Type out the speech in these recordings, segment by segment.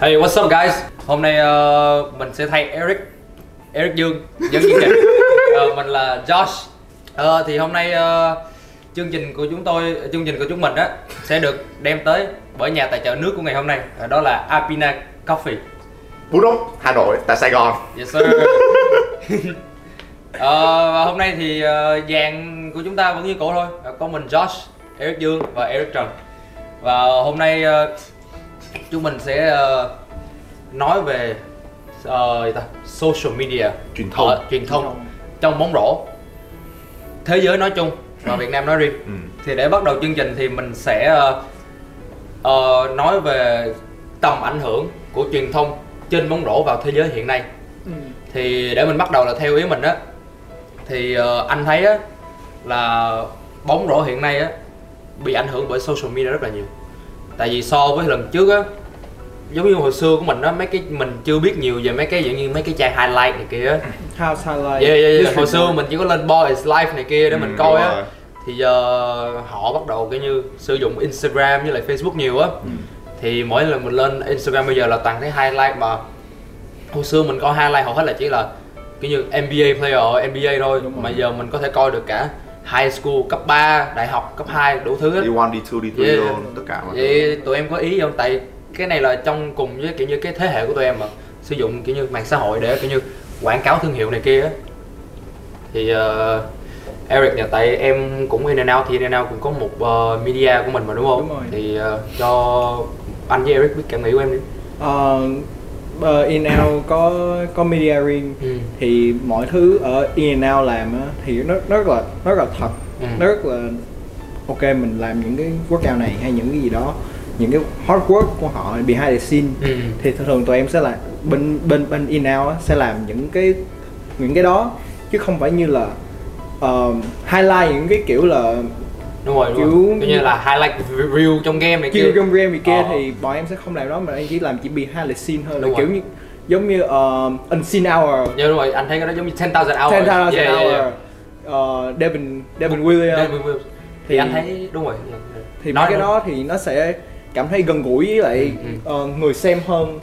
Hey, what's up guys? Hôm nay uh, mình sẽ thay Eric. Eric Dương dẫn chương trình Ờ, Mình là Josh. Ờ, Thì hôm nay uh, chương trình của chúng tôi, chương trình của chúng mình á sẽ được đem tới bởi nhà tài trợ nước của ngày hôm nay. Ờ, Đó là Apina Coffee. Bún ốc Hà Nội tại Sài Gòn. Yes sir. Ờ, Và hôm nay thì uh, dàn của chúng ta vẫn như cũ thôi. Ờ, Có mình Josh, Eric Dương và Eric Trần. Và hôm nay ờ, chúng mình sẽ ờ, nói về ờ, gì ta? social media Truyền thông. Ờ, truyền thông trong bóng rổ thế giới nói chung và Việt Nam nói riêng Ừ. thì để bắt đầu chương trình thì mình sẽ ờ, ờ, nói về tầm ảnh hưởng của truyền thông trên bóng rổ vào thế giới hiện nay Ừ. thì để mình bắt đầu là theo ý mình á thì ờ, anh thấy á là bóng rổ hiện nay á bị ảnh hưởng bởi social media rất là nhiều tại vì so với lần trước á giống như hồi xưa của mình á mấy cái mình chưa biết nhiều về mấy cái dạng như mấy cái trang highlight này kia á. House highlight. yeah, yeah, yeah. Hồi xưa mình chỉ có lên boys life này kia để Ừ, mình đúng coi á thì giờ họ bắt đầu kiểu như sử dụng Instagram với lại Facebook nhiều á. Ừ. thì mỗi lần mình lên Instagram bây giờ là toàn thấy highlight mà hồi xưa mình coi highlight hầu hết là chỉ là kiểu như NBA player NBA thôi. Mà giờ mình có thể coi được cả high school cấp 3, đại học cấp 2 đủ thứ hết D1, D2, D3 Yeah. luôn tất cả mọi thứ vậy tụi em có ý không tại cái này là trong cùng với kiểu như cái thế hệ của tụi em mà sử dụng kiểu như mạng xã hội để kiểu như quảng cáo thương hiệu này kia á thì uh, Eric nhà tại em cũng in and out thì in and out cũng có một ờ, media của mình mà đúng không? Đúng rồi. Thì ờ, cho anh với Eric biết cảm nghĩ của em đi. Ờ, ờ, in out có có media riêng Ừ. thì mọi thứ ở in out làm á thì nó nó rất là nó rất là thật Ừ. nó rất là ok mình làm những cái workout này hay những cái gì đó những cái hard work của họ behind the scene Ừ. thì thường thường tụi em sẽ là bên bên bên in out á, sẽ làm những cái những cái đó chứ không phải như là ờ, highlight những cái kiểu là Đúng rồi, đúng Kiểu- rồi. Như là highlight reel trong game này kia. trong game gì kia Ờ. thì bọn em sẽ không làm đó mà em chỉ làm chỉ behind the scene hơn là Đúng kiểu rồi. như giống như uh, unseen hour Dạ đúng rồi, anh thấy cái đó giống như 10,000 hours. 10,000 Yeah, yeah, hour yeah. ờ, Devin Devin Williams Devin Williams. Thì, Thì- anh thấy đúng rồi. Yeah, yeah. thì Nói mấy cái đó thì nó sẽ cảm thấy gần gũi với lại Ừ, ờ, người xem hơn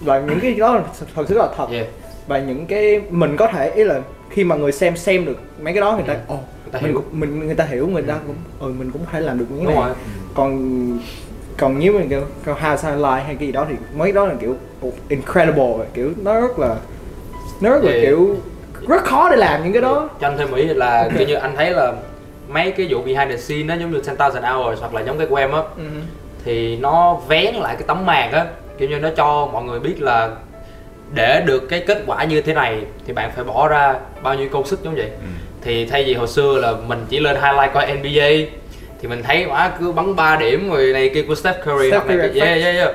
và những cái đó thật- sự là thật Yeah. và những cái mình có thể ý là khi mà người xem xem được mấy cái đó người ta Ừ. ồ Người ta mình hiểu. mình người ta hiểu người ta cũng ừ mình cũng thể làm được những cái này rồi. còn còn nếu mình kêu kêu house highlight hay cái gì đó thì mấy đó là kiểu incredible kiểu nó rất là nó rất là Yeah. kiểu rất khó để làm những cái đó cho anh thêm ý là kiểu như anh thấy là mấy cái vụ behind the scene nó giống như 10,000 hours hoặc là giống cái của em á Ừ. thì nó vén lại cái tấm màn á kiểu như nó cho mọi người biết là để được cái kết quả như thế này thì bạn phải bỏ ra bao nhiêu công sức giống vậy Ừ. thì thay vì hồi xưa là mình chỉ lên highlight coi NBA thì mình thấy quá cứ bắn 3 điểm người này kia của Steph Curry Steph hoặc này kia. yeah, yeah, yeah.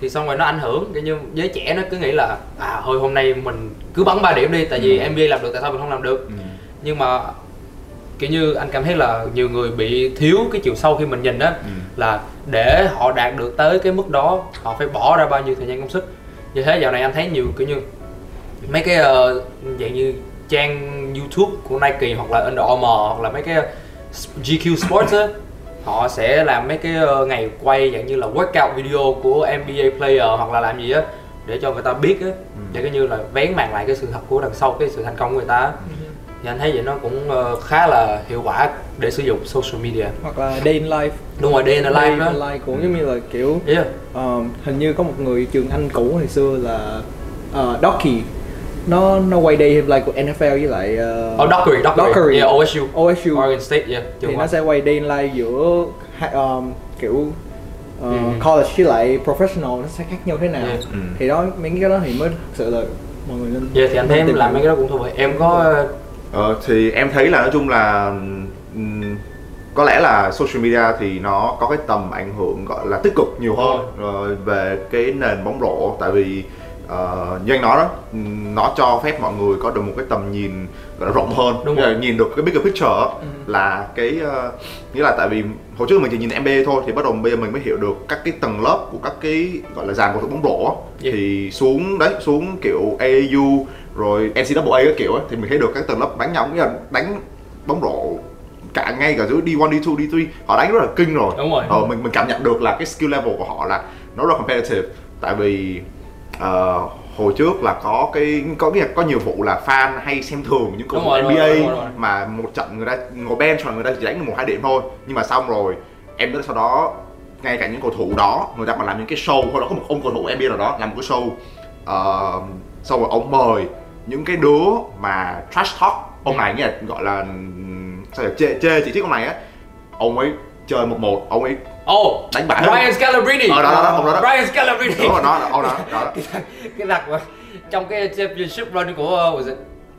thì xong rồi nó ảnh hưởng kiểu như giới trẻ nó cứ nghĩ là à thôi hôm nay mình cứ bắn 3 điểm đi tại vì Ừ. NBA làm được tại sao mình không làm được Ừ. nhưng mà kiểu như anh cảm thấy là nhiều người bị thiếu cái chiều sâu khi mình nhìn á Ừ. là để họ đạt được tới cái mức đó họ phải bỏ ra bao nhiêu thời gian công sức như thế dạo này anh thấy nhiều kiểu như mấy cái ờ, dạng như trang YouTube của Nike hoặc là Under Armour hoặc là mấy cái GQ Sports á họ sẽ làm mấy cái ờ, ngày quay dạng như là workout video của NBA player hoặc là làm gì á để cho người ta biết á để cái như là vén màn lại cái sự thật của đằng sau cái sự thành công của người ta á. thì anh thấy vậy nó cũng ờ, khá là hiệu quả để sử dụng social media. Hoặc là day in life. Đúng rồi day in life day đó. in life cũng giống như là kiểu yeah. ờ, hình như có một người trường anh cũ hồi xưa là uh, Docky nó nó quay day in life của NFL với lại uh, Oh, Dockery, Dockery. Dockery. Yeah, OSU. OSU Oregon State, yeah. thì nó sẽ quay day in life giữa hai- um, kiểu uh, Ừ. college với lại professional nó sẽ khác nhau thế nào Yeah. Ừ. thì đó mấy cái đó thì mới thực sự là mọi người nên Yeah, thì anh thấy em làm mấy cái đó cũng thú vị. Em có Ờ, thì em thấy là nói chung là có lẽ là social media thì nó có cái tầm ảnh hưởng gọi là tích cực nhiều hơn ờ, về cái nền bóng rổ tại vì ờ, như anh nói đó nó cho phép mọi người có được một cái tầm nhìn gọi là rộng hơn Đúng rồi. nhìn được cái bigger picture Ừ. là cái ờ, nghĩa là tại vì hồi trước mình chỉ nhìn NBA thôi thì bắt đầu bây giờ mình mới hiểu được các cái tầng lớp của các cái gọi là dàn cầu thủ bóng rổ. Yeah. thì xuống đấy xuống kiểu AAU rồi NCAA các kiểu á thì mình thấy được các tầng lớp đánh nhau nghĩa là đánh bóng rổ cả ngay cả giữa D1, D2, D3 họ đánh rất là kinh rồi Đúng rồi. ờ, mình mình cảm nhận được là cái skill level của họ là nó rất là competitive tại vì ờ, hồi trước là có cái có nghĩa có nhiều vụ là fan hay xem thường những cầu thủ NBA rồi, rồi, rồi. mà một trận người ta ngồi bench rồi người ta chỉ đánh được một hai điểm thôi nhưng mà xong rồi em biết sau đó ngay cả những cầu thủ đó người ta còn làm những cái show hồi đó có một ông cầu thủ NBA nào đó làm một cái show ờ, xong rồi ông mời những cái đứa mà trash talk ông này nghĩa là gọi là sao là chê chê chỉ trích ông này á ông ấy chơi một một ông ấy Oh, đánh bại Brian Scalabrine. Ờ, đó, đó, đó, ông đó đó. Brian Scalabrine. đúng rồi đó đó, ông đó, đó, đó. cái thằng cái thằng mà trong cái championship run của uh,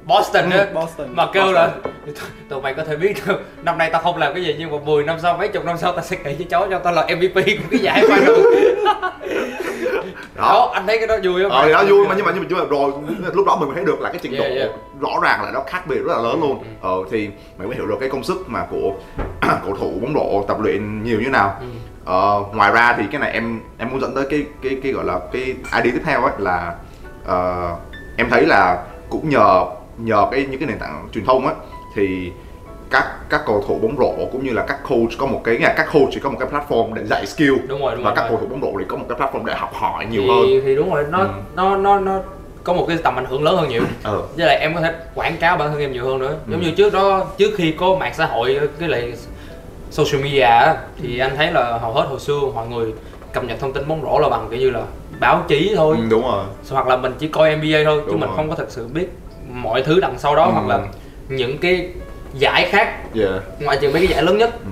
Boston á Ừ, Boston. mà kêu Boston. là tụi mày có thể biết đâu năm nay tao không làm cái gì nhưng mà 10 năm sau mấy chục năm sau tao sẽ kể với cháu cho tao là MVP của cái giải final đó đó anh thấy cái đó vui không ờ đó vui mà nhưng mà nhưng mà, nhưng mà rồi lúc đó mình mới thấy được là cái trình độ Yeah, yeah. rõ ràng là nó khác biệt rất là lớn luôn ờ thì mình mới hiểu được cái công sức mà của cầu thủ bóng rổ tập luyện nhiều như nào Ừ. ờ, ngoài ra thì cái này em em muốn dẫn tới cái cái cái gọi là cái idea tiếp theo ấy là ờ, em thấy là cũng nhờ nhờ cái những cái nền tảng truyền thông á thì các các cầu thủ bóng rổ cũng như là các coach có một cái nghĩa là các coach chỉ có một cái platform để dạy skill. Đúng rồi đúng và rồi các cầu thủ bóng rổ thì có một cái platform để học hỏi nhiều thì, hơn. thì đúng rồi nó Ừ. nó nó nó có một cái tầm ảnh hưởng lớn hơn nhiều. Ờ với lại em có thể quảng cáo bản thân em nhiều hơn nữa. Giống Ừ. như trước đó trước khi có mạng xã hội cái lại social media á thì anh thấy là hầu hết hồi xưa mọi người cập nhật thông tin bóng rổ là bằng kiểu như là báo chí thôi. Ừ, đúng rồi. Hoặc là mình chỉ coi NBA thôi chứ Đúng mình rồi. không có thật sự biết mọi thứ đằng sau đó Ừ. hoặc là những cái giải khác yeah ngoại trừ mấy cái giải lớn nhất ừ.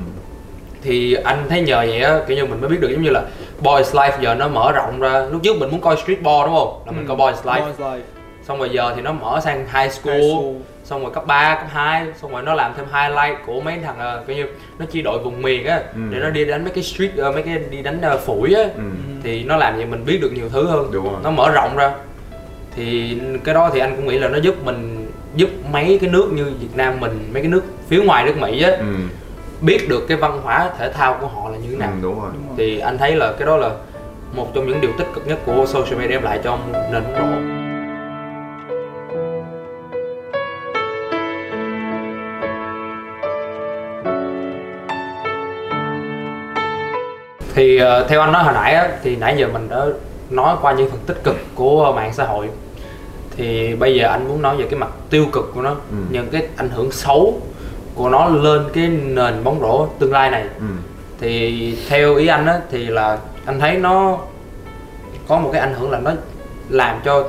thì anh thấy nhờ vậy á kiểu như mình mới biết được giống như là Boys Life giờ nó mở rộng ra lúc trước mình muốn coi Street Ball đúng không là mình Ừ. coi Boys Life Boys Life. xong rồi giờ thì nó mở sang high school, High school. xong rồi cấp 3, cấp 2 xong rồi nó làm thêm highlight của mấy thằng uh, kiểu như nó chia đội vùng miền á Ừ. để nó đi đánh mấy cái street ờ, mấy cái đi đánh ờ, phủi á Ừ. thì nó làm vậy mình biết được nhiều thứ hơn Đúng rồi. nó mở rộng ra thì cái đó thì anh cũng nghĩ là nó giúp mình giúp mấy cái nước như Việt Nam mình mấy cái nước phía ngoài nước Mỹ á Ừ. biết được cái văn hóa thể thao của họ là như thế nào Ừ, đúng rồi Đúng rồi. thì anh thấy là cái đó là một trong những điều tích cực nhất của social media đem lại cho nền bóng rổ thì ờ, theo anh nói hồi nãy á, thì nãy giờ mình đã nói qua những phần tích cực của mạng xã hội thì bây giờ anh muốn nói về cái mặt tiêu cực của nó Ừ. những cái ảnh hưởng xấu của nó lên cái nền bóng rổ tương lai này ừ. thì theo ý anh á thì là anh thấy nó có một cái ảnh hưởng là nó làm cho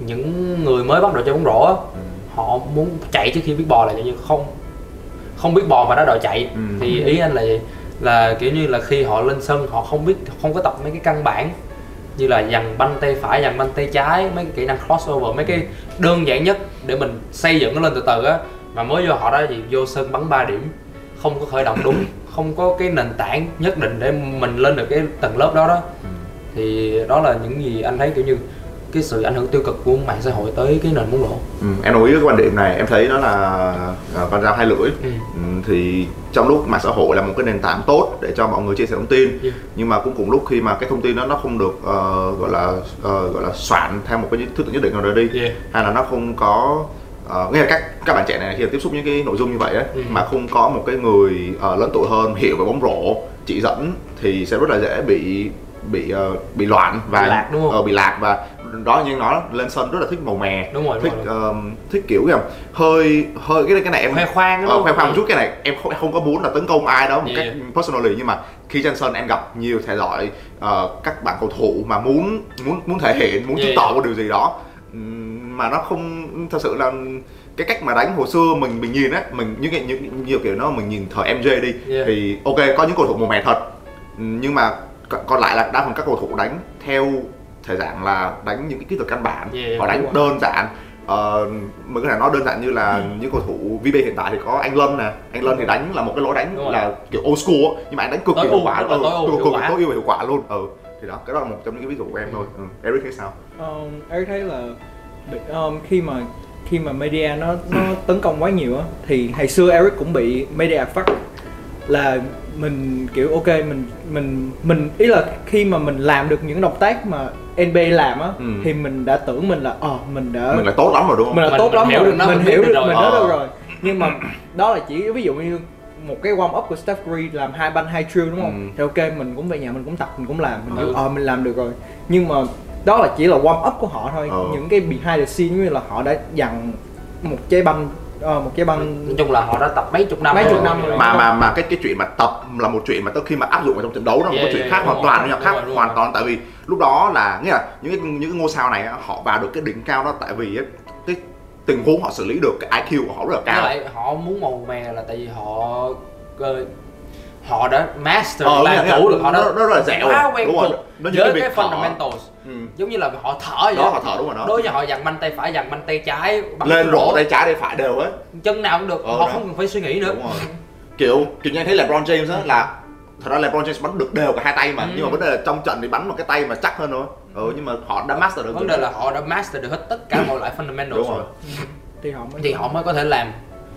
những người mới bắt đầu chơi bóng rổ á, Ừ. họ muốn chạy trước khi biết bò là như không không biết bò mà đã đòi chạy Ừ. thì ý anh là gì là kiểu như là khi họ lên sân họ không biết không có tập mấy cái căn bản như là dằn banh tay phải dằn banh tay trái mấy cái kỹ năng crossover mấy cái đơn giản nhất để mình xây dựng nó lên từ từ á mà mới vô họ đã gì vô sân bắn 3 điểm không có khởi động đúng không có cái nền tảng nhất định để mình lên được cái tầng lớp đó đó Ừ. thì đó là những gì anh thấy kiểu như cái sự ảnh hưởng tiêu cực của mạng xã hội tới cái nền bóng rổ Ừ, em đồng ý với cái quan điểm này em thấy nó là à, con dao hai lưỡi Ừ. ừ, thì trong lúc mạng xã hội là một cái nền tảng tốt để cho mọi người chia sẻ thông tin Yeah. nhưng mà cũng cùng lúc khi mà cái thông tin đó nó không được ờ, gọi là ờ, gọi là soạn theo một cái thứ tự nhất định nào đó đi Yeah. hay là nó không có uh, nghĩa là các các bạn trẻ này khi tiếp xúc những cái nội dung như vậy ấy, Ừ. mà không có một cái người ờ, lớn tuổi hơn hiểu về bóng rổ chỉ dẫn thì sẽ rất là dễ bị bị ờ, bị loạn và Bị lạc, đúng không? ờ, bị lạc và đó như nói lên sân rất là thích màu mè Đúng rồi, đúng thích rồi, đúng ờm, thích kiểu kìa hơi hơi cái cái này em khoe khoang đó ờ, đúng khoe không? khoang một chút cái này em không không có muốn là tấn công ai đó một Yeah. cách personally nhưng mà khi trên sân em gặp nhiều thể loại ờ, các bạn cầu thủ mà muốn muốn muốn thể hiện muốn chứng Yeah, tỏ một điều gì đó mà nó không thật sự là cái cách mà đánh hồi xưa mình mình nhìn á mình những cái những nhiều kiểu nó mình nhìn thời MJ đi Yeah. thì ok có những cầu thủ màu mè thật nhưng mà còn lại là đa phần các cầu thủ đánh theo thể dạng là đánh những cái kỹ thuật căn bản Yeah, họ đánh đúng đơn giản. Ờ, mình có thể nói đơn giản như là những cầu thủ VB hiện tại thì có anh Lân nè. Anh Lân thì đánh là một cái lối đánh Đúng rồi. là kiểu old school á nhưng mà anh đánh cực kỳ hiệu quả ừ, cực quả. tối ưu và hiệu quả luôn. Ừ thì đó cái đó là một trong những cái ví dụ của em thôi. Ừ. Eric thấy sao? Um, Eric thấy là um, khi mà khi mà media nó nó tấn công quá nhiều á thì hồi xưa Eric cũng bị media fuck là mình kiểu ok mình mình mình ý là khi mà mình làm được những động tác mà NBA làm á Ừ. thì mình đã tưởng mình là ờ mình đã mình là tốt lắm rồi đúng không mình là Mình- tốt mình lắm hiểu rồi được nó, mình mình hiểu được mình rồi. nói được Ờ. rồi nhưng mà đó là chỉ ví dụ như một cái warm up của Steph Curry làm hai banh hai drill đúng không Ừ. thì ok mình cũng về nhà mình cũng tập mình cũng làm mình Ừ. ừ. ờ mình làm được rồi nhưng mà đó là chỉ là warm up của họ thôi Ừ. những cái behind the scene như là họ đã dặn một trái banh ờ, một trái banh nói chung là họ đã tập mấy chục năm Mấy chục năm rồi. mà mà mà cái cái chuyện mà tập là một chuyện mà tới khi mà áp dụng vào trong trận đấu nó là một Yeah, cái chuyện yeah, khác hoàn rồi, toàn nhau rồi, khác đúng hoàn toàn tại vì lúc đó là nghĩa là những cái những cái ngôi sao này á, họ vào được cái đỉnh cao đó tại vì cái tình huống họ xử lý được cái IQ của họ rất là Với cao lại họ muốn màu mè là tại vì họ ờ, họ đã master Ờ, là chủ được họ đã nó- nó rất là dẻo. quá quen Đúng rồi. thuộc Nó với cái cái fundamentals. Ừ. giống như là họ thở vậy đó đó. họ thở đúng rồi đó. Đối với họ dằn banh tay phải dằn banh tay trái lên rổ tay trái tay phải đều hết chân nào cũng được Ờ, họ đó. không cần phải suy nghĩ nữa. Đúng rồi. Kiểu kiểu như thấy LeBron James á là thật ra LeBron James bắn được đều cả hai tay mà Ừ. nhưng mà vấn đề là trong trận thì bắn một cái tay mà chắc hơn thôi. Ừ. nhưng mà họ đã master được vấn đề là họ đã master được hết tất cả mọi loại fundamentals đúng rồi. rồi. Thì họ mới thì họ mới có thể làm.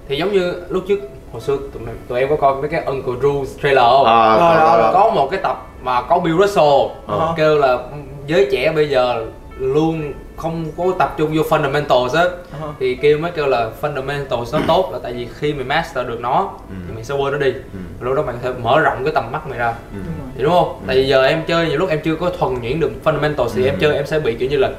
Thì giống như lúc trước hồi xưa tụi, mình- tụi em có coi mấy cái Uncle Drew trailer không Ờ, Ờ, ờ, ờ, có một cái tập mà có Bill Russell Ờ. kêu là giới trẻ bây giờ luôn không có tập trung vô fundamentals á thì kêu mới kêu là fundamentals nó tốt là tại vì khi mày master được nó Ừ. thì mày sẽ quên nó đi lúc đó mày có thể mở rộng cái tầm mắt mày ra Ừ. Đúng rồi. thì đúng không tại vì giờ em chơi nhiều lúc em chưa có thuần nhuyễn được fundamentals thì Ừ. em chơi em sẽ bị kiểu như là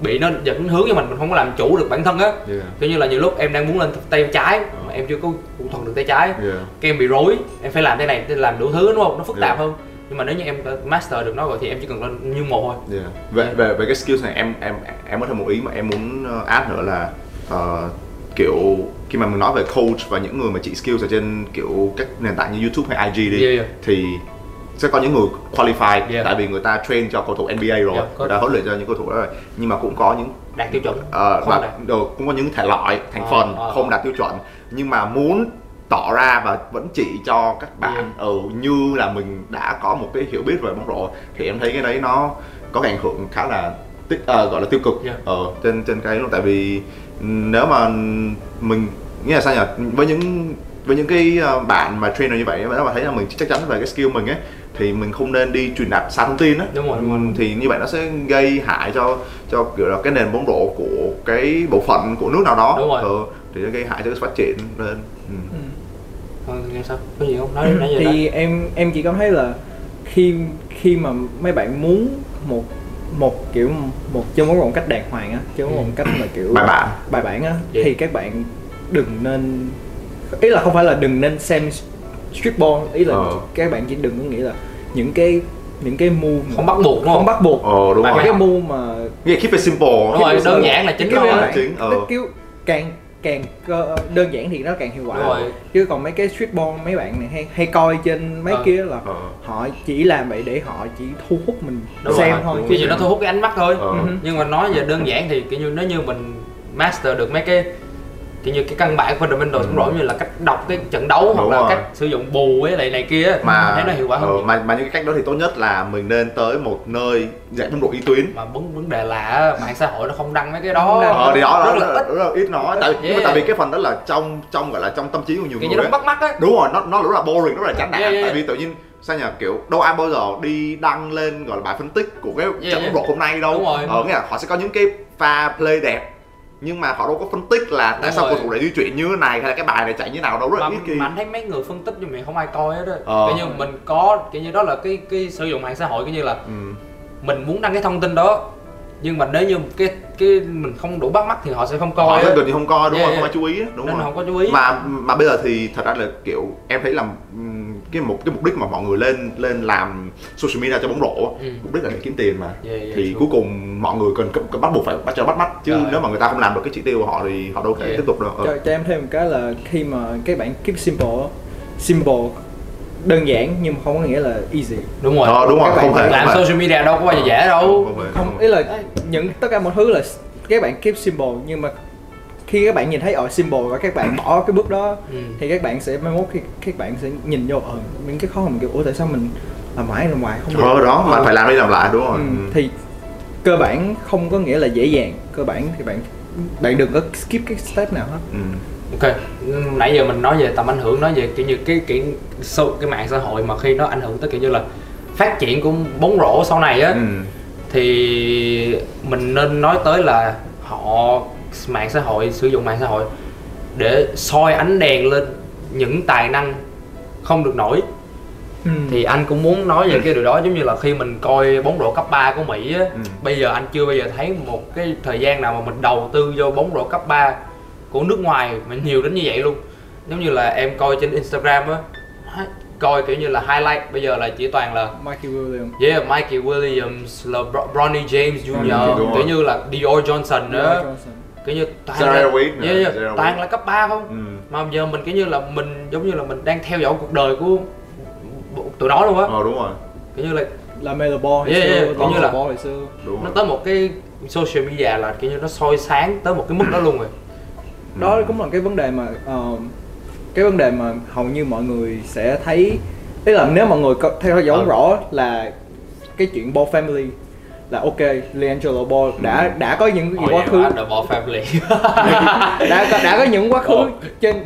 bị nó dẫn hướng cho mình mình không có làm chủ được bản thân á Yeah. kiểu như là nhiều lúc em đang muốn lên tay trái mà em chưa có cụ thuần được tay trái Yeah. cái em bị rối em phải làm cái này làm đủ thứ đúng không nó phức Yeah. tạp hơn nhưng mà nếu như em master được nó rồi thì em chỉ cần lên như một thôi Yeah. Về về về cái skills này em em em có thêm một ý mà em muốn ờ, add nữa là ờ, kiểu khi mà mình nói về coach và những người mà chỉ skills ở trên kiểu các nền tảng như YouTube hay IG đi Yeah, yeah. thì sẽ có những người qualify Yeah. tại vì người ta train cho cầu thủ NBA rồi, Yeah, có- người ta huấn luyện cho những cầu thủ đó rồi. Nhưng mà cũng có những đạt tiêu chuẩn Không và đạt. cũng có những thể loại thành Ờ, phần ờ, không đạt tiêu chuẩn nhưng mà muốn tỏ ra và vẫn chỉ cho các bạn Yeah. ừ, như là mình đã có một cái hiểu biết về bóng rổ thì em thấy cái đấy nó có ảnh hưởng khá là tích ờ, gọi là tiêu cực Yeah. ờ, trên trên cái luôn tại vì nếu mà mình nghĩa là sao nhỉ với những với những cái ờ, bạn mà trainer như vậy nếu mà thấy là mình chắc chắn về cái skill mình ấy thì mình không nên đi truyền đạt sai thông tin á Đúng rồi, đúng rồi. Ừm, thì như vậy nó sẽ gây hại cho cho kiểu là cái nền bóng rổ của cái bộ phận của nước nào đó Đúng rồi. Ừ, thì nó gây hại cho cái phát triển lên ừ. Ừ. Sao có gì không nói nói gì thì em em chỉ cảm thấy là khi khi mà mấy bạn muốn một một kiểu một chơi rổ một cách đàng hoàng á chơi rổ một cách mà kiểu bài bản bài bản á Dạ. thì các bạn đừng nên ý là không phải là đừng nên xem ball ý là Ờ. các bạn chỉ đừng có nghĩ là những cái những cái mà không bắt buộc đúng không không bắt buộc ờ đúng rồi cái move mà nghĩa là keep it simple Đúng keep rồi, đơn simple. giản là chính cái bản chính, ờ. nó kiểu càng càng cơ- đơn giản thì nó càng hiệu quả rồi. chứ còn mấy cái street ball mấy bạn này hay hay coi trên mấy Ờ. kia là Ờ. họ chỉ làm vậy để họ chỉ thu hút mình Đúng xem rồi. thôi chứ như nó thu hút cái ánh mắt thôi Ờ. Ừ. nhưng mà nói về đơn giản thì kiểu như nếu như mình master được mấy cái kiểu như cái căn bản fundamental Ừ. cũng rõ như là cách đọc cái trận đấu hoặc Đúng là rồi. cách sử dụng bù với lại này kia mà thấy nó hiệu quả hơn nhiều. mà mà những cái cách đó thì tốt nhất là mình nên tới một nơi dạy bóng rổ uy tín mà vấn vấn đề là mạng xã hội nó không đăng mấy cái đó ờ thì đó rất đó là là ít rất là ít nói tại nhưng mà Yeah. tại vì cái phần đó là trong trong gọi là trong tâm trí của nhiều kiểu người nó ấy. bắt mắt á đúng rồi nó nó rất là boring rất là chán nản Yeah, yeah, tại vì tự nhiên sao nhỉ kiểu đâu ai bao giờ đi đăng lên gọi là bài phân tích của cái Yeah, trận yeah. hôm nay đâu Đúng rồi. ờ nghĩa là họ sẽ có những cái pha play đẹp nhưng mà họ đâu có phân tích là tại Đúng sao rồi. cầu thủ lại di chuyển như thế này hay là cái bài này chạy như nào đâu rất là ít khi mà anh thấy mấy người phân tích nhưng mà không ai coi hết á Ờ. kiểu như mình có kiểu như đó là cái cái sử dụng mạng xã hội kiểu như là ừ. mình muốn đăng cái thông tin đó nhưng mà nếu như cái cái mình không đủ bắt mắt thì họ sẽ không coi họ rất gần như không coi đúng Yeah, không không ai chú ý đúng nên rồi họ không có chú ý mà mà bây giờ thì thật ra là kiểu em thấy là cái một cái mục đích mà mọi người lên lên làm social media cho bóng rổ á, Ừ. mục đích là để kiếm tiền mà Yeah, yeah, thì true. cuối cùng mọi người cần, cần bắt buộc phải bắt cho bắt mắt chứ Trời. nếu mà người ta không làm được cái chỉ tiêu của họ thì họ đâu thể Yeah. tiếp tục được Ờ. cho, cho em thêm một cái là khi mà các bạn keep simple simple đơn giản nhưng mà không có nghĩa là easy. Đúng rồi. Ờ, đúng rồi Các bạn không thể. làm social media đâu có bao giờ dễ đâu. Không không không ý là những tất cả mọi thứ là các bạn keep simple nhưng mà khi các bạn nhìn thấy ở symbol và các bạn bỏ cái bước đó Ừ. thì các bạn sẽ mai mốt khi các bạn sẽ nhìn vô ờ những cái khó mình kiểu ủa tại sao mình làm mãi làm hoài không được? Ờ đó mà Ờ. phải làm đi làm lại đúng rồi. Ừ, Ừ. thì cơ bản không có nghĩa là dễ dàng. Cơ bản thì bạn bạn đừng có skip cái step nào hết. Ừ. ok nãy giờ mình nói về tầm ảnh hưởng nói về kiểu như cái cái số cái mạng xã hội mà khi nó ảnh hưởng tới kiểu như là phát triển của bóng rổ sau này á Ừ. thì mình nên nói tới là họ mạng xã hội sử dụng mạng xã hội để soi ánh đèn lên những tài năng không được nổi Ừ. thì anh cũng muốn nói về cái điều đó giống như là khi mình coi bóng rổ cấp 3 của Mỹ á, Ừ. bây giờ anh chưa bao giờ thấy một cái thời gian nào mà mình đầu tư vô bóng rổ cấp 3 của nước ngoài mà nhiều đến như vậy luôn. Giống như là em coi trên Instagram á coi kiểu như là highlight bây giờ là chỉ toàn là Mikey Williams. Yeah Mikey Williams là Bro- Bronny James Jr. Kiểu như là Dior Johnson nữa kiểu như toàn Sarah là, yeah, yeah, Sarah toàn là cấp 3 không? Ừ. mà giờ mình kiểu như là mình giống như là mình đang theo dõi cuộc đời của tụi nó luôn á. Ờ đúng rồi. kiểu như là là Melo Ball hồi Yeah, xưa yeah, cũng như là- hồi xưa. Nó tới một cái social media là kiểu như nó soi sáng tới một cái mức đó luôn rồi đó Ừ. cũng là cái vấn đề mà ờ, cái vấn đề mà hầu như mọi người sẽ thấy ý là nếu mọi người có theo dõi Ừ. rõ là cái chuyện Ball family là ok Leangelo Ball đã Ừ. đã có những oh, quá yeah, khứ ball family đã có đã có những quá khứ trên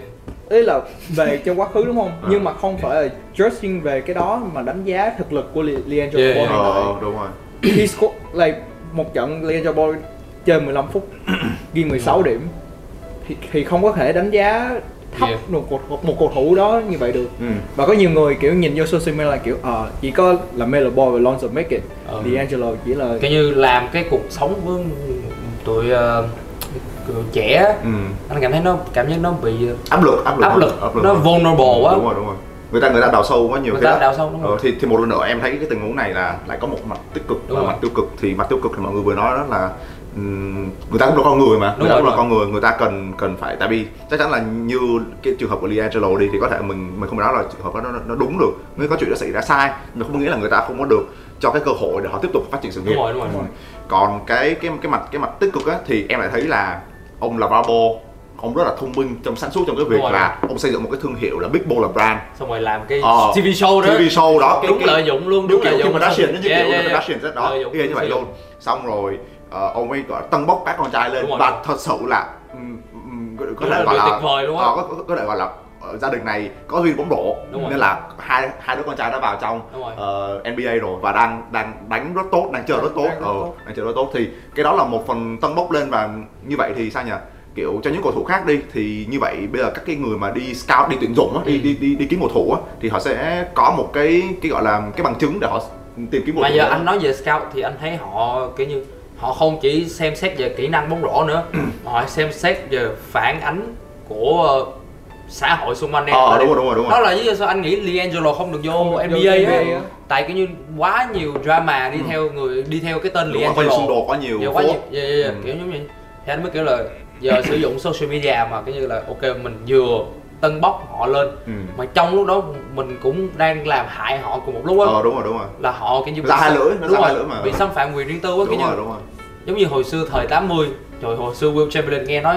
ý là về trong quá khứ đúng không Ừ. nhưng mà không phải là judging về cái đó mà đánh giá thực lực của Le- Leangelo Yeah, Ball yeah. Ờ đúng rồi. he scored like một trận Leandro Ball chơi 15 phút ghi 16 điểm thì, thì không có thể đánh giá thấp Yeah. một, một, một cầu thủ đó như vậy được Ừ. và có nhiều người kiểu nhìn vô social media là kiểu ờ chỉ có là Melo Ball và Lonzo make it Ờ. D'Angelo chỉ là kiểu như làm cái cuộc sống với tụi ờ, tụi trẻ Ừ. anh cảm thấy nó cảm giác nó bị Áp lực, áp lực. áp hơn, lực nó vulnerable quá Đúng rồi, đúng rồi. Người ta người ta đào sâu quá nhiều người ta đó. đào sâu đúng Ờ, không thì thì một lần nữa em thấy cái tình huống này là lại có một mặt tích cực Đúng và rồi. mặt tiêu cực thì mặt tiêu cực thì mọi người vừa nói đó là người ta cũng là con người mà. Đúng người ta rồi, cũng là con người người ta cần cần phải tại vì chắc chắn là như cái trường hợp của Liangelo đi thì có thể mình mình không nói là trường hợp đó nó, nó đúng được nhưng có chuyện đó xảy ra sai. Nhưng không có nghĩa là người ta không có được cho cái cơ hội để họ tiếp tục phát triển sự nghiệp. Đúng rồi đúng rồi, Đúng rồi. còn cái cái cái mặt cái mặt tích cực á thì em lại thấy là ông là Ball ông rất là thông minh trong sáng suốt trong cái việc Đúng rồi. là ông xây dựng một cái thương hiệu là Big Ball là brand. Xong rồi làm cái Ờ, TV show đó. TV show đó. Đúng lợi dụng luôn đúng đúng lợi dụng như Yeah, kiểu yeah, yeah. Kardashian rất đó Lợi dụng như vậy luôn. Xong rồi ờ, ông ấy gọi tân bốc các con trai lên Đúng và thật sự là ừm, có- có thể gọi là tuyệt vời luôn á. ờ, có, có, có thể gọi là ờ, gia đình này có duyên bóng rổ nên là hai hai đứa con trai đã vào trong ờ, NBA rồi và đang đang đánh rất tốt đang chơi rất tốt Đang rất ờ, tốt. đang chơi rất tốt thì cái đó là một phần tân bốc lên và như vậy thì sao nhỉ kiểu cho những cầu thủ khác đi thì như vậy bây giờ các cái người mà đi scout đi tuyển dụng á, đi, Ừ. đi đi đi kiếm cầu thủ á thì họ sẽ có một cái cái gọi là cái bằng chứng để họ tìm kiếm cầu mà thủ giờ đó. anh nói về scout thì anh thấy họ kiểu như họ không chỉ xem xét về kỹ năng bóng rổ nữa mà họ xem xét về phản ánh của ờ, xã hội xung quanh em ờ đúng rồi đúng rồi đúng đó rồi là lý do sao anh nghĩ Leangelo không được vô Không được vô NBA, NBA á. tại kiểu như quá nhiều drama đi theo người đi theo cái tên rồi có nhiều xung đột có nhiều Giờ quá nhiều yeah, yeah, yeah. Ừ. kiểu giống như thì anh mới kiểu là giờ sử dụng social media mà kiểu như là ok mình vừa tân bốc họ lên ừ. mà trong lúc đó mình cũng đang làm hại họ cùng một lúc á. Ờ đúng rồi đúng rồi. Là họ kiểu như ra hai lưỡi, nó đúng ra hai rồi, lưỡi mà. bị xâm phạm quyền riêng tư á kiểu đúng như. rồi đúng rồi giống như hồi xưa thời 80 trời hồi xưa Will Chamberlain nghe nói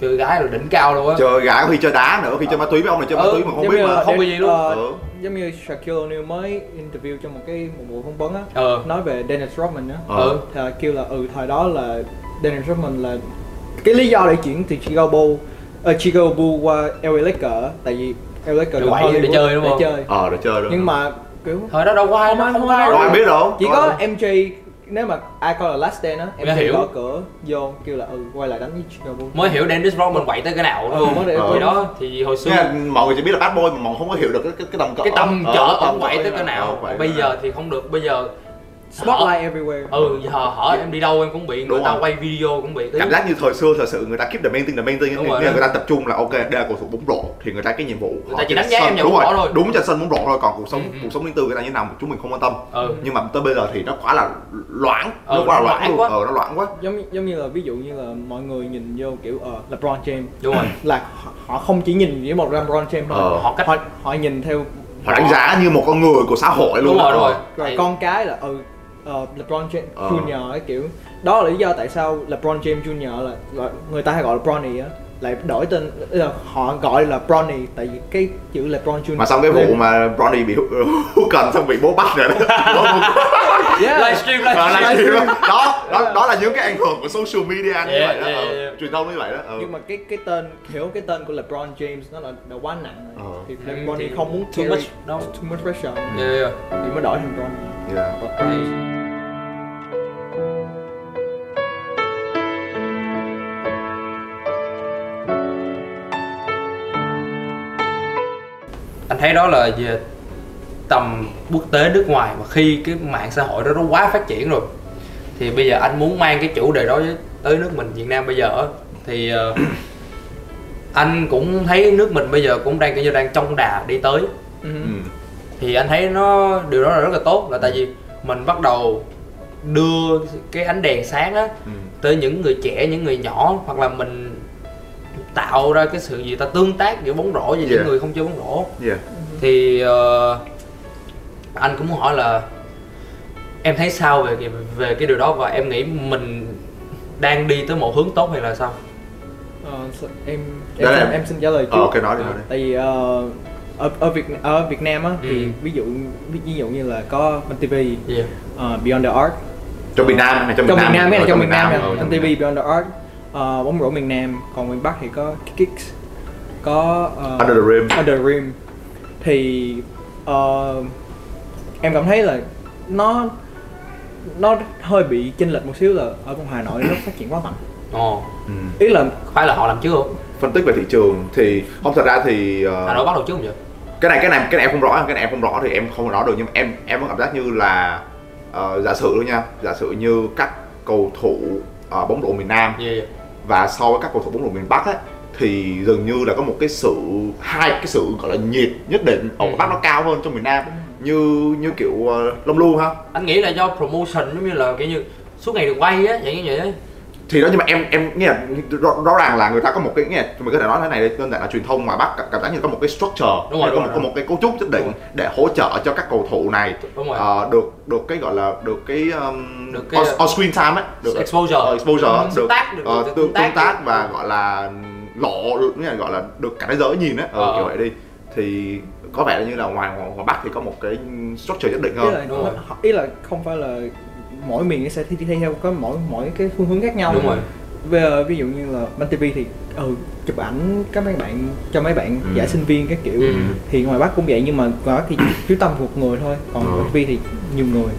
chơi gái là đỉnh cao luôn á. Chơi gái khi chơi đá nữa khi chơi ma túy với ông này chơi ma Ừ, túy mà không biết mà. là không có Dan- gì luôn. ờ, Ừ. giống như Shaquille O'Neal mới interview trong một cái một buổi phỏng vấn á. Ờ. Nói về Dennis Rodman á. Ờ. ừ. Thì kêu là ừ thời đó là Dennis Rodman là cái lý do để chuyển từ Chicago Bull uh, Chicago Bull qua LA Lakers tại vì LA Lakers quậy, để chơi đúng không? để chơi. Ờ để chơi đúng nhưng mà kiểu thời đó đâu có ai Không ai- không đâu ai biết đâu. Chỉ có MJ nếu mà ai coi là Last Stand á Mới MJ hiểu. gõ cửa vô kêu là ừ quay lại đánh với Chicago mới hiểu Dennis Rodman quậy tới cái nào Ừ, luôn mới để- thì đó thì hồi xưa mọi người chỉ biết là bad boy mà mọi người không có hiểu được cái cái, cái tầm cỡ cái tâm Ờ, chợ tầm ông quậy cỡ tới cái nào. Ờ, bây giờ thì không được. Bây giờ Spotlight everywhere. Ừ giờ hỏi em đi đâu em cũng bị người Đúng ta rồi. quay video cũng bị cảm giác như thời xưa thật sự người ta keep the main thing the main thing rồi, đúng. người ta tập trung là ok đây là cầu thủ bóng rổ thì người ta cái nhiệm vụ Người họ ta chỉ đánh giá em bóng rồi rổ thôi. đúng trên sân bóng rổ thôi còn cuộc sống Ừ, ừ. cuộc sống riêng tư người ta như nào chúng mình không quan tâm. Ừ. Nhưng mà tới bây giờ thì nó quá là loãng nó Ừ, quá là nó loãng quá. ờ nó loãng quá. Giống giống như là ví dụ như là mọi người nhìn vô kiểu ờ, LeBron James. Đúng rồi. Là họ, không chỉ nhìn với một LeBron James thôi. Ờ. họ cách họ, họ nhìn theo họ đánh giá như một con người của xã hội luôn. đúng rồi đúng rồi Ờ. rồi. Tại- con cái là ừ ờ, LeBron James Ờ. Junior ấy kiểu đó là lý do tại sao LeBron James Junior là gọi, người ta hay gọi là Bronny á lại đổi tên là họ gọi là Bronny tại vì cái chữ LeBron Junior mà xong cái vụ lên- mà Bronny bị hút cần xong bị bố bắt rồi đó yeah. livestream Ờ, livestream livestream đó. đó đó đó là những cái ảnh hưởng của social media như Yeah, vậy đó yeah, ờ, yeah. truyền thông như vậy đó ờ. nhưng mà cái cái tên hiểu cái tên của LeBron James nó là, là quá nặng rồi Ờ. thì Ừ, LeBron thì không muốn too much no too much pressure yeah, yeah. thì mới đổi thành Bronny Yeah. anh thấy đó là về tầm quốc tế nước ngoài mà khi cái mạng xã hội đó nó quá phát triển rồi thì bây giờ anh muốn mang cái chủ đề đó tới nước mình Việt Nam bây giờ á, thì ờ, anh cũng thấy nước mình bây giờ cũng đang kiểu như đang trong đà đi tới Ừ. ừ. thì anh thấy nó điều đó là rất là tốt là tại vì mình bắt đầu đưa cái ánh đèn sáng á Ừ. tới những người trẻ những người nhỏ hoặc là mình tạo ra cái sự gì ta tương tác giữa bóng rổ với những Yeah. người không chơi bóng rổ Yeah. thì ờ, anh cũng muốn hỏi là em thấy sao về cái- về cái điều đó và em nghĩ mình đang đi tới một hướng tốt hay là sao Ờ, em em, em- em xin trả lời trước Ờ, ok nói đi nói đi. tại vì ờ, ở ở Việt ở Việt Nam á thì Ừ. ví dụ ví, ví dụ như là có Minh TV yeah. ờ, Beyond the Arc Trong miền Nam hay trong miền Nam cái này trong miền Nam TV Nam. Beyond the Arc ờ, bóng rổ miền Nam còn miền Bắc thì có Kicks có ờ, Under the Rim. Under the Rim thì ờ, em cảm thấy là nó nó hơi bị chênh lệch một xíu là ở trong Hà Nội nó phát triển quá mạnh Ồ, Ừ. ý là phải là họ làm trước không? phân tích về thị trường thì không thật ra thì ờ, Hà Nội bắt đầu trước không vậy? Cái này cái này cái này em không rõ cái này em không rõ thì em không rõ được nhưng mà em em có cảm giác như là ờ, giả sử luôn nha giả sử như các cầu thủ ờ, bóng rổ miền Nam Yeah, và so với các cầu thủ bóng rổ miền Bắc á thì dường như là có một cái sự hai cái sự gọi là nhiệt nhất định ở Ừ. Bắc nó cao hơn trong miền Nam như như kiểu uh, Long Lu ha Anh nghĩ là do promotion giống như là kiểu như suốt ngày được quay á, dạng như vậy ấy. Thì đó nhưng mà em em nghe là rõ, rõ ràng là người ta có một cái nghe mình có thể nói thế này đơn giản là truyền thông ngoài Bắc cảm- giác như có một cái structure Đúng rồi, có, đúng một, rồi. có một cái cấu trúc nhất định để hỗ trợ cho các cầu thủ này Đúng rồi. ờ, được được cái gọi là được cái um, Được cái- on, on screen time ấy được Exposure. ờ, exposure Ừ, được tương tác, được- ờ, được tương, tương tương tác. và gọi là lộ được nghĩa là gọi là được cả thế giới nhìn á ờ, Ờ. kiểu vậy đi thì có vẻ như là ngoài ngoài, ngoài Bắc thì có một cái structure nhất định ý hơn là, đúng ý là không phải là mỗi miền sẽ thi, thi theo có mỗi mỗi cái phương hướng khác nhau Đúng rồi. Bây giờ, ví dụ như là Ban TV thì ừ chụp ảnh các mấy bạn cho mấy bạn Ừ. giải sinh viên các kiểu Ừ. thì ngoài Bắc cũng vậy nhưng mà ngoài Bắc thì chú tâm một người thôi còn Ừ. Ban TV thì nhiều người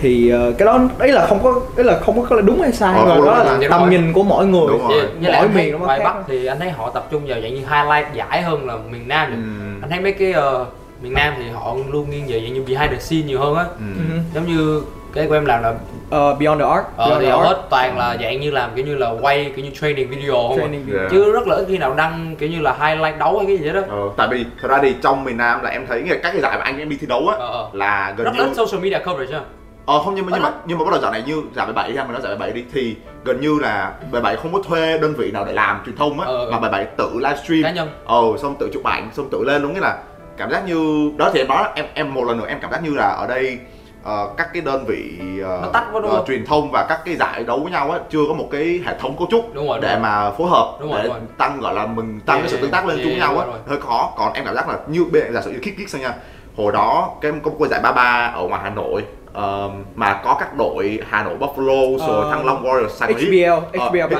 thì ờ, cái đó đấy là không có đấy là không có là đúng hay sai Ờ, mà đó là tầm nhìn của mỗi người Đúng rồi. Với, mỗi miền nó ngoài Bắc thì anh thấy họ tập trung vào dạng như highlight giải hơn là miền Nam. Ừ. Anh thấy mấy cái ờ, miền Nam thì họ luôn nghiêng về dạng như behind the scene nhiều hơn á. Ừ. Ừ. Giống như cái của em làm là Ờ, Beyond the Arc ờ, Beyond thì the hết toàn là dạng như làm kiểu như là quay kiểu như training video không à. training video. Yeah. chứ rất là ít khi nào đăng kiểu như là highlight đấu hay cái gì đó Ờ, tại vì thật ra thì trong miền Nam là em thấy các cái giải mà anh em đi thi đấu á Ờ, ờ. là gần rất như là ít social media coverage á ờ không nhưng mà nhưng mà nhưng mà bắt đầu dạo này như giải 77 đi ha mình nói giải 77 đi thì gần như là 77 không có thuê đơn vị nào để làm truyền thông á Ờ, ờ. mà 77 tự livestream cá nhân ờ xong tự chụp ảnh xong tự lên đúng nghĩa là cảm giác như đó thì em nói em em một lần nữa em cảm giác như là ở đây ờ, các cái đơn vị đúng ờ, không? truyền thông và các cái giải đấu với nhau á chưa có một cái hệ thống cấu trúc Đúng rồi, đúng để rồi. mà phối hợp Đúng rồi, để đúng rồi. tăng gọi là mình tăng Yeah, cái sự tương tác lên yeah, chung với nhau á đúng hơi khó còn em cảm giác là như bên giả sử như kick kick xem nha hồi đó cái có một cái giải 33 ở ngoài Hà Nội ờ, mà có các đội Hà Nội Buffalo rồi Ờ, Thăng Long Warriors Sài Gòn. HBL, Ờ, HBL.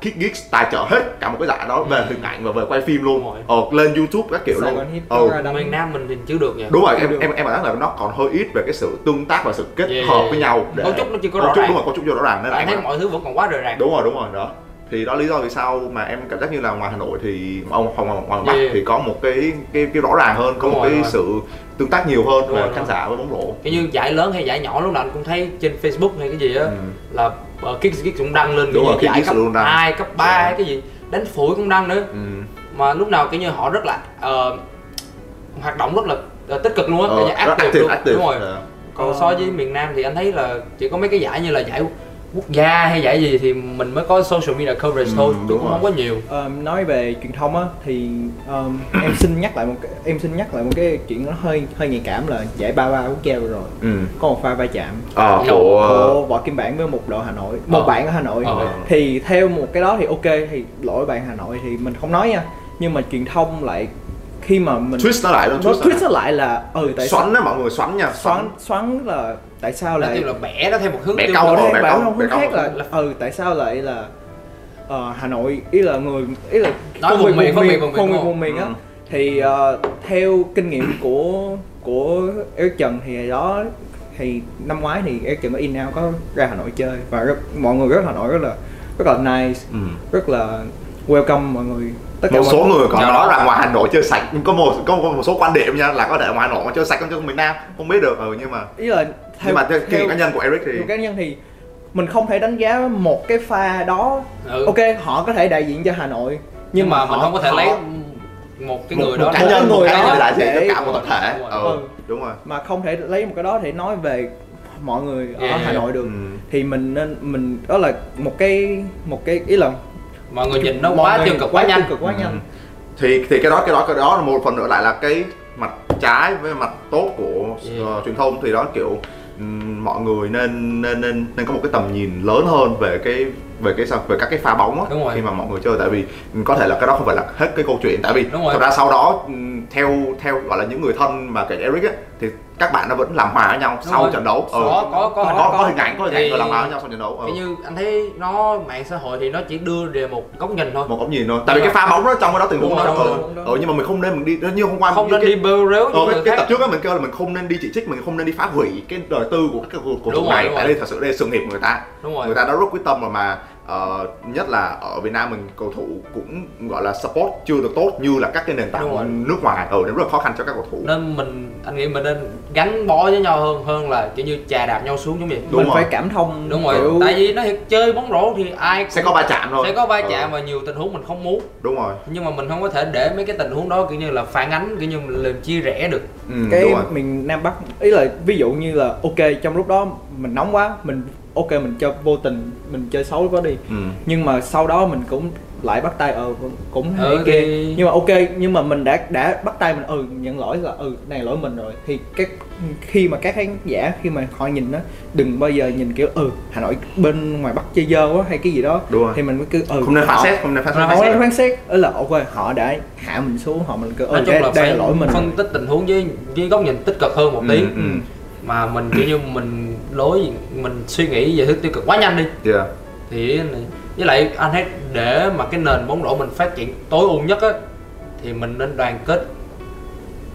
Kick Geeks tài trợ hết cả một cái giải đó về hình ảnh và về quay phim luôn ờ, lên YouTube các kiểu Sài luôn ra đăng- miền Nam mình thì chưa được nha đúng rồi em em em cảm giác là nó còn hơi ít về cái sự tương tác và sự kết Yeah, hợp yeah, với nhau Cấu trúc nó chưa có rõ ràng. đúng rồi cấu trúc chưa rõ ràng nên là anh em thấy mọi thứ vẫn còn quá rời rạc đúng rồi đúng rồi đó thì đó lý do vì sao mà em cảm giác như là ngoài Hà Nội thì ông ngoài, ngoài, ngoài Bắc Yeah. thì có một cái cái cái rõ ràng hơn có Đúng một rồi, cái rồi. sự tương tác nhiều hơn Đúng về rồi, khán giả với bóng rổ kiểu như giải lớn hay giải nhỏ lúc nào anh cũng thấy trên Facebook hay cái gì á Ừ. là uh, Kick Kick cũng đăng lên Đúng kiểu rồi, giải cấp. 2, cấp 3 Yeah. hay cái gì đánh phủi cũng đăng nữa ừ. mà lúc nào kiểu như họ rất là ờ, hoạt động rất là ờ, tích cực luôn á Ờ, active, active, active. đúng rồi Dạ. còn so với miền Nam thì anh thấy là chỉ có mấy cái giải như là giải quốc gia hay giải gì thì mình mới có social media coverage Ừ, thôi chứ đúng cũng rồi. không có nhiều Ờm, nói về truyền thông á thì ờm, em xin nhắc lại một em xin nhắc lại một cái chuyện nó hơi hơi nhạy cảm là giải ba ba quốc gia vừa rồi ừ. có một pha va chạm Ờ, Đâu? của của võ kim bản với một đội Hà Nội một Ờ. bạn ở Hà Nội Ờ. thì theo một cái đó thì ok thì lỗi bạn Hà Nội thì mình không nói nha nhưng mà truyền thông lại khi mà mình twist nó lại luôn nó twist, twist nó lại là ừ tại sao xoắn á mọi người xoắn nha xoắn xoắn là tại sao lại là bẻ nó theo một hướng Bẻ tiêu. Ở bẻ bẻ hướng khác rồi. là ừ tại sao lại là ờ, Hà Nội ý là người ý là Nói con vùng người miền, vùng miền con người vùng miền á Ừ. thì ờ, theo kinh nghiệm của của Eric Trần thì đó thì năm ngoái thì Eric Trần có in out có ra Hà Nội chơi và rất, mọi người rất Hà Nội rất là rất là nice ừ. rất là welcome mọi người tất cả một số người còn nói rằng ngoài Hà Nội chơi sạch có một có một, một số quan điểm nha là có thể ngoài Hà Nội mà chơi sạch hơn trong miền Nam không biết được ừ, nhưng mà ý là nhưng mà theo nghiệm cá nhân của Eric thì theo cá nhân thì mình không thể đánh giá một cái pha đó ừ. ok họ có thể đại diện cho Hà Nội nhưng mà mình họ- không có thể họ- lấy một cái một, người một đó cá một nhân một người cá đó nhân đại diện cho cả một tập thể Đúng ừ, rồi. đúng rồi mà không thể lấy một cái đó để nói về mọi người ở Yeah. Hà Nội được Ừ. thì mình nên mình đó là một cái một cái ý là mọi người nhìn nó mọi quá tiêu cực quá nhanh tiêu cực quá Ừ. nhanh thì thì cái đó cái đó cái đó là một phần nữa lại là cái mặt trái với mặt tốt của Yeah. ờ, truyền thông thì đó kiểu ừm, mọi người nên nên nên nên có một cái tầm nhìn lớn hơn về cái về cái sao về các cái pha bóng á khi mà mọi người chơi tại vì có thể là cái đó không phải là hết cái câu chuyện tại vì thật ra sau đó ừm, theo theo gọi là những người thân mà kể Eric á thì các bạn nó vẫn làm hòa với nhau Đúng sau rồi. trận đấu. Ừ. có có có có, có, có hình ảnh có hình ảnh rồi làm hòa với nhau sau trận đấu ừ. Như anh thấy nó mạng xã hội thì nó chỉ đưa về một góc nhìn thôi. Một góc nhìn thôi. Tại vì cái pha bóng đó trong cái đó tình huống đó ừ. ừ nhưng mà mình không nên mình đi như hôm qua không nên đi bêu rếu cái, tập trước á mình kêu là mình không nên đi chỉ trích mình không nên đi phá hủy cái đời tư của các cầu thủ này tại đây thật sự đây sự nghiệp người ta. Người ta đã rất quyết tâm rồi mà ờ, nhất là ở Việt Nam mình cầu thủ cũng gọi là support chưa được tốt như là các cái nền tảng nước ngoài. Ở ừ, rất là khó khăn cho các cầu thủ. Nên mình anh nghĩ mình nên gắn bó với nhau hơn hơn là kiểu như chà đạp nhau xuống giống vậy. Đúng mình rồi. phải cảm thông đúng rồi. kiểu- tại vì nó chơi bóng rổ thì ai sẽ có va chạm thôi. Sẽ có va Ừ, chạm và nhiều tình huống mình không muốn. Đúng rồi. Nhưng mà mình không có thể để mấy cái tình huống đó kiểu như là phản ánh kiểu như mình làm chia rẽ được. Ừ, cái đúng rồi. miền Nam Bắc ý là ví dụ như là ok trong lúc đó mình nóng quá mình ok mình chơi vô tình mình chơi xấu quá đi. Ừ. nhưng mà sau đó mình cũng lại bắt tay ờ cũng hay Ừ, kia thì- nhưng mà ok nhưng mà mình đã đã bắt tay mình ừ nhận lỗi là ừ này lỗi mình rồi. Thì các khi mà các khán giả khi mà họ nhìn nó đừng bao giờ nhìn kiểu ừ Hà Nội bên ngoài Bắc chơi dơ quá hay cái gì đó. Đúng rồi. Thì mình mới cứ ừ không nên phán xét không nên phán xét. phán xét. đó là ok họ đã hạ mình xuống họ mình cứ ừ đây, là đây là lỗi mình. phân tích tình huống với với góc nhìn tích cực hơn một tí. ừ, ừ. mà mình kiểu như mình lối mình suy nghĩ về thứ tiêu cực quá nhanh đi. Yeah. thì với lại anh thấy để mà cái nền bóng rổ mình phát triển tối ưu nhất á thì mình nên đoàn kết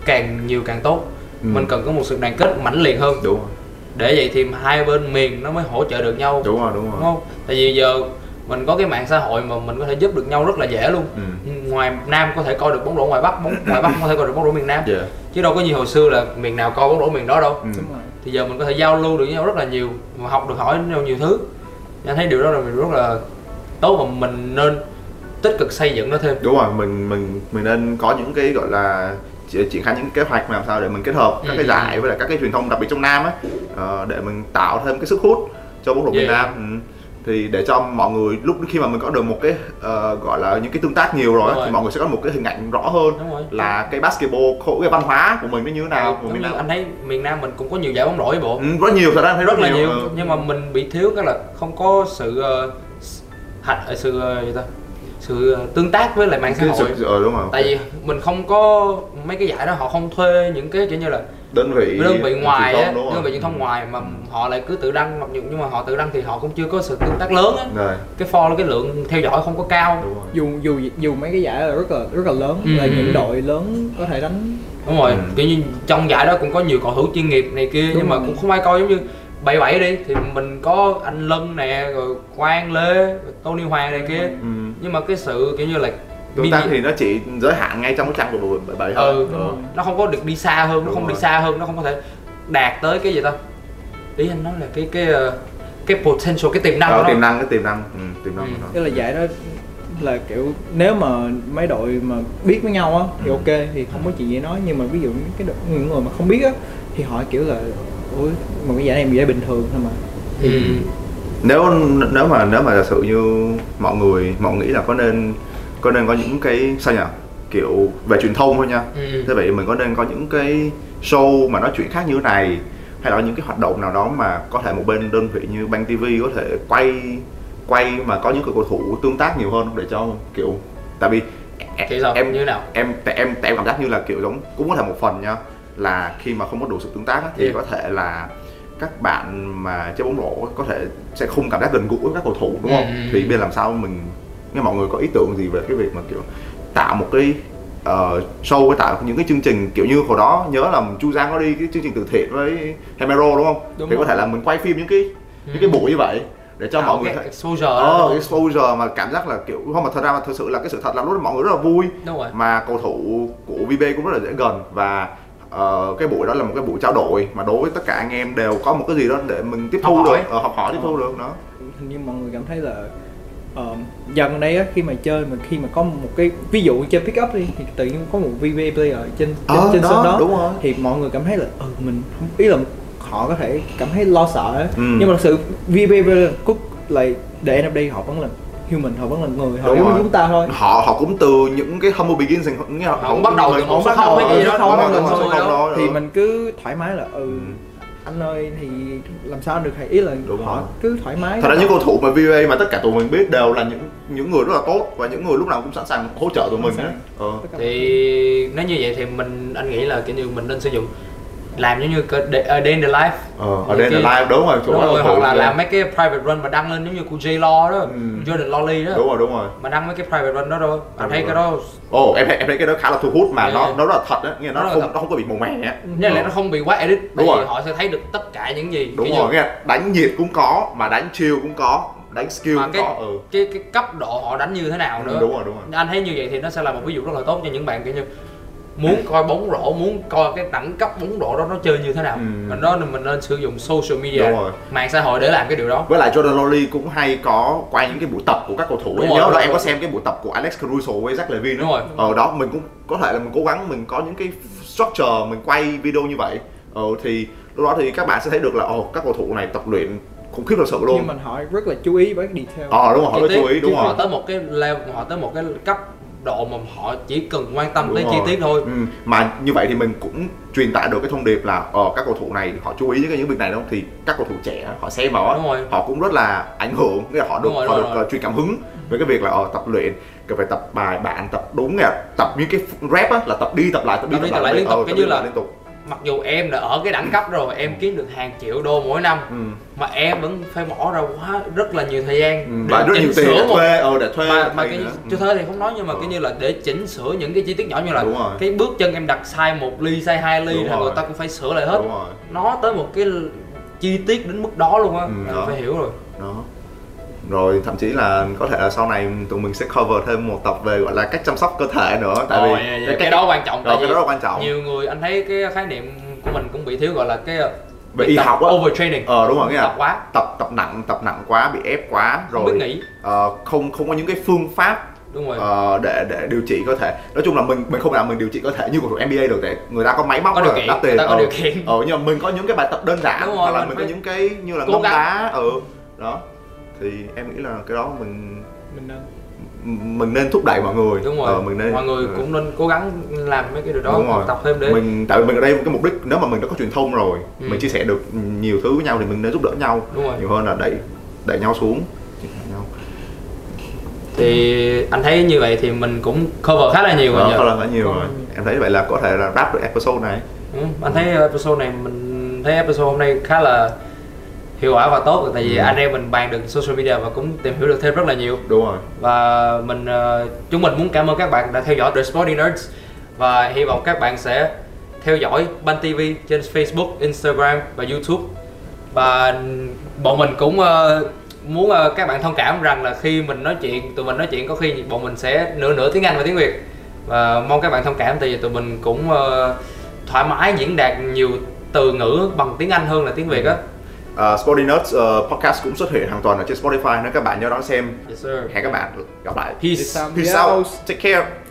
càng nhiều càng tốt. Ừ. mình cần có một sự đoàn kết mãnh liệt hơn. Đúng rồi. Để vậy thì hai bên miền nó mới hỗ trợ được nhau. Đúng rồi đúng đúng rồi không? Tại vì giờ mình có cái mạng xã hội mà mình có thể giúp được nhau rất là dễ luôn. Ừ. ngoài nam có thể coi được bóng rổ ngoài bắc bóng ngoài bắc có thể coi được bóng rổ miền nam. Yeah. chứ đâu có như hồi xưa là miền nào coi bóng rổ miền đó đâu. Ừ. thì giờ mình có thể giao lưu được với nhau rất là nhiều mà học được hỏi nhau nhiều thứ anh thấy điều đó là rất là tốt và mình nên tích cực xây dựng nó thêm đúng rồi mình mình mình nên có những cái gọi là triển khai những kế hoạch làm sao để mình kết hợp các Ừ. cái giải với lại các cái truyền thông đặc biệt trong Nam á ờ, để mình tạo thêm cái sức hút cho bóng rổ Việt Yeah. Nam ừ. Thì để cho mọi người lúc khi mà mình có được một cái ờ, gọi là những cái tương tác nhiều rồi, rồi. thì mọi người sẽ có một cái hình ảnh rõ hơn là cái basketball cái văn hóa của mình nó như thế nào của giống miền Nam. anh thấy miền nam mình cũng có nhiều giải bóng rổ bộ. Ừ, rất nhiều thật ra thấy rất là nhiều ừ. nhưng mà mình bị thiếu cái là không có sự uh, hạch sự ờ, gì ta sự ờ, tương tác với lại mạng xã hội. sự ờ, đúng rồi. Tại vì mình không có mấy cái giải đó họ không thuê những cái kiểu như là đơn vị đơn vị ngoài á đơn vị truyền thông ngoài mà họ lại cứ tự đăng mặc dù nhưng mà họ tự đăng thì họ cũng chưa có sự tương tác lớn á. Cái follow cái lượng theo dõi không có cao. Đúng rồi. Dù dù dù mấy cái giải là rất là rất là lớn Ừ. là những đội lớn có thể đánh. Đúng rồi. Ừ. kiểu như trong giải đó cũng có nhiều cầu thủ chuyên nghiệp này kia Đúng nhưng mà rồi. cũng không ai coi giống như bảy bảy đi. Thì mình có anh Lân nè rồi Quang Lê Tony Hoàng này kia. Ừ. nhưng mà cái sự kiểu như là tương tác thì nó chỉ giới hạn ngay trong cái trang của đội bảy thôi ừ, rồi. nó không có được đi xa hơn nó không đi rồi. xa hơn nó không có thể đạt tới cái gì ta ý anh nói là cái cái ờ, cái potential cái tiềm năng Ờ, của nó tiềm năng cái tiềm năng ừ, tiềm năng Ừ. của nó tức là giải đó là kiểu nếu mà mấy đội mà biết với nhau á thì Ừ. ok thì không có chuyện gì nói nhưng mà ví dụ những cái đội, những người mà không biết á thì họ kiểu là ui mà cái giải này giải bình thường thôi mà ừ. Nếu nếu mà nếu mà giả sử như mọi người mọi người nghĩ là có nên có nên có những cái sao nhỉ kiểu về truyền thông thôi nha Ừ. thế vậy mình có nên có những cái show mà nói chuyện khác như thế này hay là những cái hoạt động nào đó mà có thể một bên đơn vị như bang tv có thể quay quay mà có những cái cầu thủ tương tác nhiều hơn để cho kiểu tại vì Thì sao? em Như thế nào? em tại em tại em cảm giác như là kiểu giống cũng có thể một phần nha là khi mà không có đủ sự tương tác thì Yeah. có thể là các bạn mà chơi bóng rổ có thể sẽ không cảm giác gần gũi với các cầu thủ đúng không? Ừ, ừ, thì bây giờ làm sao mình nghe mọi người có ý tưởng gì về cái việc mà kiểu tạo một cái ờ, show với tạo những cái chương trình kiểu như hồi đó nhớ là Chu Giang có đi cái chương trình từ thiện với Hemero đúng không? Đúng thì có rồi. thể là mình quay phim những cái những cái Ừ. buổi như vậy để cho Tạo mọi người thấy exposure ờ exposure mà cảm giác là kiểu không mà thật ra mà thật sự là cái sự thật là lúc đó mọi người rất là vui. Đúng rồi. Mà cầu thủ của VB cũng rất là dễ gần và ờ, cái buổi đó là một cái buổi trao đổi mà đối với tất cả anh em đều có một cái gì đó để mình tiếp thu được ờ, học hỏi tiếp thu được đó hình như mọi người cảm thấy là ờ, dần gần đây á khi mà chơi mà khi mà có một cái ví dụ trên pick up đi thì tự nhiên có một VV player trên trên, Ờ, trên đó, sân đó đúng rồi. thì mọi người cảm thấy là ừ mình không ý là họ có thể cảm thấy lo sợ á Ừ. nhưng mà thật sự VV player lại để đi họ vẫn là human họ vẫn là người họ Đúng giống chúng ta thôi họ họ cũng từ những cái humble beginnings những cái Họ cũng bắt đầu từ số bắt không đầu hay gì đó không số đâu thì mình cứ thoải mái là ừ Ừ. anh ơi thì làm sao được hay ý là Đúng họ rồi. cứ thoải mái thật ra những cầu thủ mà VA mà tất cả tụi mình biết đều là những những người rất là tốt và những người lúc nào cũng sẵn sàng hỗ trợ tụi mình đó. sàng. Ờ. Thì nếu như vậy thì mình anh nghĩ là kiểu như mình nên sử dụng làm giống như cái day, a day in the life Ờ, ở đây cái- là live đúng rồi chỗ đúng rồi hoặc là làm mấy cái private run mà đăng lên giống như của J Law đó Ừ. Jordan Lolly đó đúng rồi đúng rồi mà đăng mấy cái private run đó thôi anh thấy rồi. cái đó ồ em thấy em thấy cái đó khá là thu hút mà Yeah. nó nó rất là thật á nghĩa là Nó nó không thật. nó không có bị màu mè á nên là nó không bị quá edit Đúng rồi. họ sẽ thấy được tất cả những gì đúng rồi nghe đánh nhiệt cũng có mà đánh chill cũng có đánh skill mà cũng cái, có ừ. cái cái cấp độ họ đánh như thế nào nữa đúng rồi đúng rồi anh thấy như vậy thì nó sẽ là một ví dụ rất là tốt cho những bạn kiểu như muốn coi bóng rổ muốn coi cái đẳng cấp bóng rổ đó nó chơi như thế nào Ừ. mình đó mình nên sử dụng social media Đúng rồi. mạng xã hội để làm cái điều đó với lại Jordan Lolly cũng hay có quay những cái buổi tập của các cầu thủ Đúng em rồi, nhớ đúng là rồi. em có xem cái buổi tập của Alex Caruso với Zach Levine Đúng rồi. ở đó mình cũng có thể là mình cố gắng mình có những cái structure mình quay video như vậy ờ, thì lúc đó thì các bạn sẽ thấy được là ồ các cầu thủ này tập luyện khủng khiếp thật sự luôn nhưng mình họ rất là chú ý với cái detail ờ đúng rồi họ tiết, chú ý đúng họ rồi tới một cái level họ tới một cái cấp độ mà họ chỉ cần quan tâm Đúng tới rồi. chi tiết thôi. Ừ. mà như vậy thì mình cũng truyền tải được cái thông điệp là ờ, các cầu thủ này họ chú ý cái những việc này đúng không? Thì các cầu thủ trẻ họ xem vào họ cũng rất là ảnh hưởng nghĩa là họ được rồi, họ được ờ, truyền cảm hứng với cái việc là ờ, tập luyện cần phải tập bài bản tập đúng nha tập những cái rap á là tập đi tập lại tập đi Tập đi, tập, tập lại liên tục, ờ, cái như là- lại liên tục mặc dù em đã ở cái đẳng cấp rồi em kiếm được hàng triệu đô mỗi năm ừ. mà em vẫn phải bỏ ra quá rất là nhiều thời gian Ừ. để và rất chỉnh nhiều tiền sửa để một thuê ờ để thuê mà, mà cái chưa Ừ. thế thì không nói nhưng mà Ờ. cái như là để chỉnh sửa những cái chi tiết nhỏ như là cái bước chân em đặt sai một ly sai hai ly Đúng rồi. người ta cũng phải sửa lại hết nó tới một cái chi tiết đến mức đó luôn á Ừ, phải hiểu rồi đó rồi thậm chí là có thể là sau này tụi mình sẽ cover thêm một tập về gọi là cách chăm sóc cơ thể nữa. Tại vì dạ, cái đó quan trọng rồi cái đó quan trọng. nhiều người anh thấy cái khái niệm của mình cũng bị thiếu gọi là cái Về việc y học á. overtraining ờ đúng rồi nghĩa tập quá. Tập tập nặng tập nặng quá bị ép quá không rồi biết nghỉ. ờ, không không có những cái phương pháp đúng rồi. ờ, để để điều trị cơ thể. Nói chung là mình mình không làm mình điều trị cơ thể như cầu thủ NBA được tại người ta có máy móc Có điều kiện, đắt tiền. có ờ. điều kiện. ờ nhưng mà mình có những cái bài tập đơn giản Đúng rồi, hoặc là mình mình có những cái như là ngâm đá ừ đó thì em nghĩ là cái đó mình mình nên. Mình nên thúc đẩy mọi người. Đúng rồi. Ờ, mình nên mọi người ừ. cũng nên cố gắng làm mấy cái điều đó Đúng rồi. tập thêm để mình tại vì mình ở đây cái mục đích nếu mà mình đã có truyền thông rồi Ừ. mình chia sẻ được nhiều thứ với nhau thì mình nên giúp đỡ nhau. Đúng rồi. nhiều hơn là đẩy đẩy nhau xuống. Nhau. Thì anh thấy như vậy thì mình cũng cover khá là nhiều rồi có là khá nhiều rồi. Em thấy vậy là có thể là wrap được episode này. Ừ, anh thấy episode này mình thấy episode hôm nay khá là hiệu quả và tốt. Tại vì Ừ. anh em mình bàn được social media và cũng tìm hiểu được thêm rất là nhiều. Đúng rồi. Và mình ờ, chúng mình muốn cảm ơn các bạn đã theo dõi The Sporty Nerds. Và hy vọng các bạn sẽ theo dõi Ban TV trên Facebook, Instagram và YouTube. Và bọn mình cũng ờ, muốn ờ, các bạn thông cảm rằng là khi mình nói chuyện tụi mình nói chuyện có khi bọn mình sẽ nửa nửa tiếng Anh và tiếng Việt. Và mong các bạn thông cảm tại vì tụi mình cũng ờ, thoải mái diễn đạt nhiều từ ngữ bằng tiếng Anh hơn là tiếng Việt á uh, Sporty Nerds uh, podcast cũng xuất hiện hàng tuần ở trên Spotify nếu các bạn nhớ đón xem. Yes sir. Hẹn các bạn gặp lại. Peace. Peace out. peace out. Take care